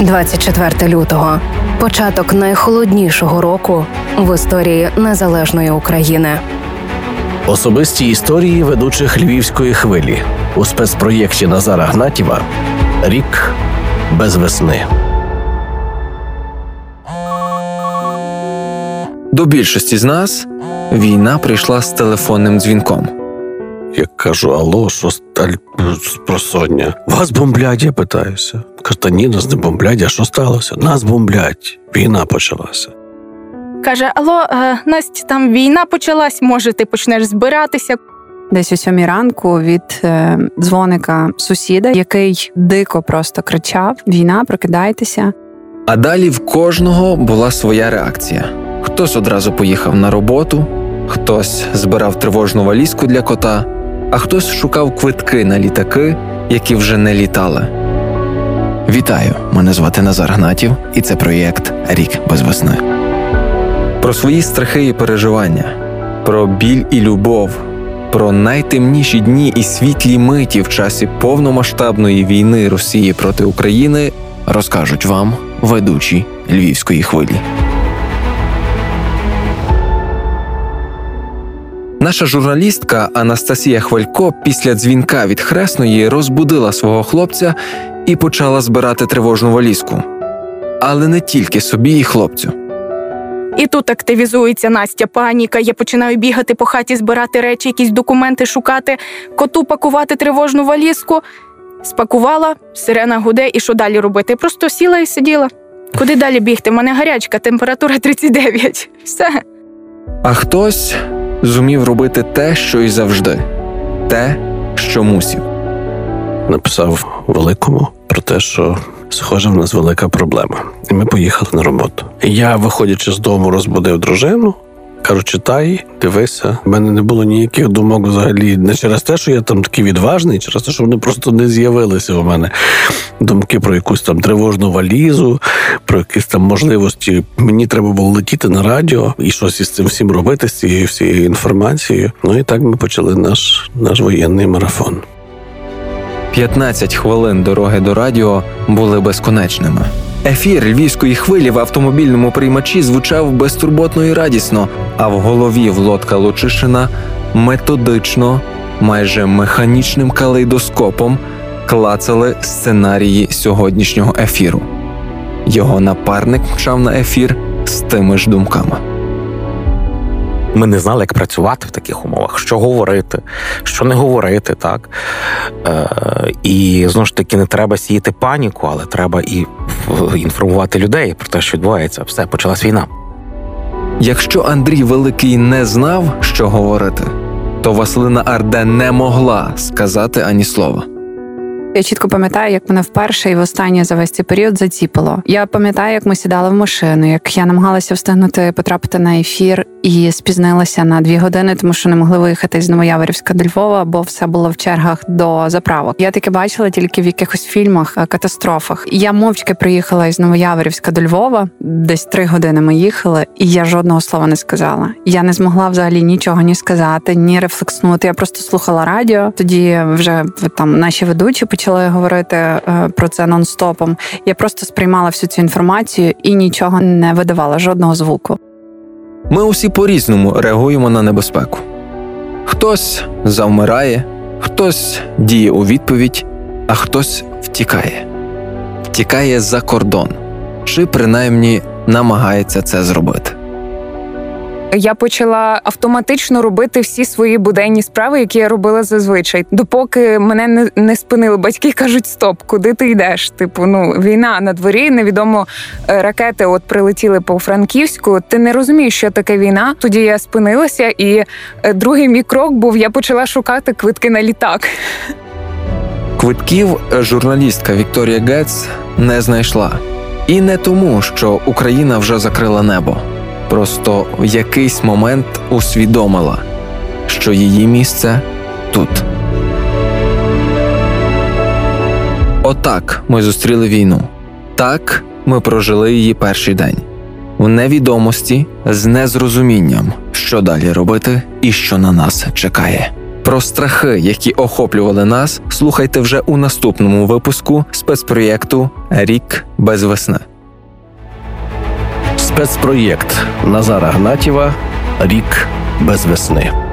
24 лютого початок найхолоднішого року в історії незалежної України. Особисті історії ведучих львівської хвилі у спецпроєкті Назара Гнатіва Рік без весни. До більшості з нас війна прийшла з телефонним дзвінком. Я кажу, алло, що сталь просоння? Вас бомблять, я питаюся. Кажу, та ні, нас не бомблять, а що сталося? Нас бомблять. Війна почалася. Каже: Алло, е, Настя, там війна почалась, може, ти почнеш збиратися. Десь о сьомій ранку від е, дзвоника сусіда, який дико просто кричав: Війна, прокидайтеся. А далі в кожного була своя реакція. Хтось одразу поїхав на роботу, хтось збирав тривожну валізку для кота, а хтось шукав квитки на літаки, які вже не літали. Вітаю! Мене звати Назар Гнатів, і це проєкт Рік без весни. Про свої страхи і переживання, про біль і любов, про найтемніші дні і світлі миті в часі повномасштабної війни Росії проти України розкажуть вам ведучі львівської хвилі. Наша журналістка Анастасія Хвалько після дзвінка від хресної розбудила свого хлопця і почала збирати тривожну валізку. Але не тільки собі і хлопцю. І тут активізується Настя, паніка. Я починаю бігати по хаті, збирати речі, якісь документи шукати, коту пакувати тривожну валізку. Спакувала, сирена гуде, і що далі робити? Просто сіла і сиділа. Куди далі бігти? У мене гарячка, температура 39. Все. А хтось зумів робити те, що й завжди, те, що мусів. Написав великому про те, що схоже, в нас велика проблема. І ми поїхали на роботу. Я, виходячи з дому, розбудив дружину. Кажу, читай, дивися. У мене не було ніяких думок взагалі не через те, що я там такий відважний, через те, що вони просто не з'явилися у мене. Думки про якусь там тривожну валізу, про якісь там можливості. Мені треба було летіти на радіо і щось із цим всім робити, з цією всією інформацією. Ну і так ми почали наш, наш воєнний марафон. 15 хвилин дороги до радіо були безконечними. Ефір львівської хвилі в автомобільному приймачі звучав безтурботно і радісно, а в голові Влодка Лучишина методично, майже механічним калейдоскопом клацали сценарії сьогоднішнього ефіру. Його напарник мчав на ефір з тими ж думками. Ми не знали, як працювати в таких умовах, що говорити, що не говорити, так Е, і знову ж таки не треба сіяти паніку, але треба і інформувати людей про те, що відбувається. Все почалась війна. Якщо Андрій Великий не знав, що говорити, то Василина Арде не могла сказати ані слова. Я чітко пам'ятаю, як мене вперше і востаннє за весь цей період заціпило. Я пам'ятаю, як ми сідали в машину, як я намагалася встигнути потрапити на ефір і спізнилася на дві години, тому що не могли виїхати з Новояворівська до Львова, бо все було в чергах до заправок. Я таке бачила тільки в якихось фільмах, е, катастрофах. Я мовчки приїхала із Новояворівська до Львова. Десь три години ми їхали, і я жодного слова не сказала. Я не змогла взагалі нічого ні сказати, ні рефлекснути. Я просто слухала радіо. Тоді вже там наші ведучі почали говорити е, про це нон-стопом. Я просто сприймала всю цю інформацію і нічого не видавала, жодного звуку. Ми усі по-різному реагуємо на небезпеку. Хтось завмирає, хтось діє у відповідь, а хтось втікає, втікає за кордон, чи принаймні намагається це зробити. Я почала автоматично робити всі свої буденні справи, які я робила зазвичай, допоки мене не, не спинили. Батьки кажуть: стоп, куди ти йдеш? Типу, ну війна на дворі, невідомо е, ракети от прилетіли по Франківську. Ти не розумієш, що таке війна. Тоді я спинилася, і е, другий мій крок був: я почала шукати квитки на літак. Квитків журналістка Вікторія Гец не знайшла. І не тому, що Україна вже закрила небо. Просто в якийсь момент усвідомила, що її місце тут. Отак ми зустріли війну. Так ми прожили її перший день в невідомості з незрозумінням, що далі робити і що на нас чекає. Про страхи, які охоплювали нас, слухайте вже у наступному випуску спецпроєкту Рік без весни. Спецпроєкт Назара Гнатіва Рік без весни.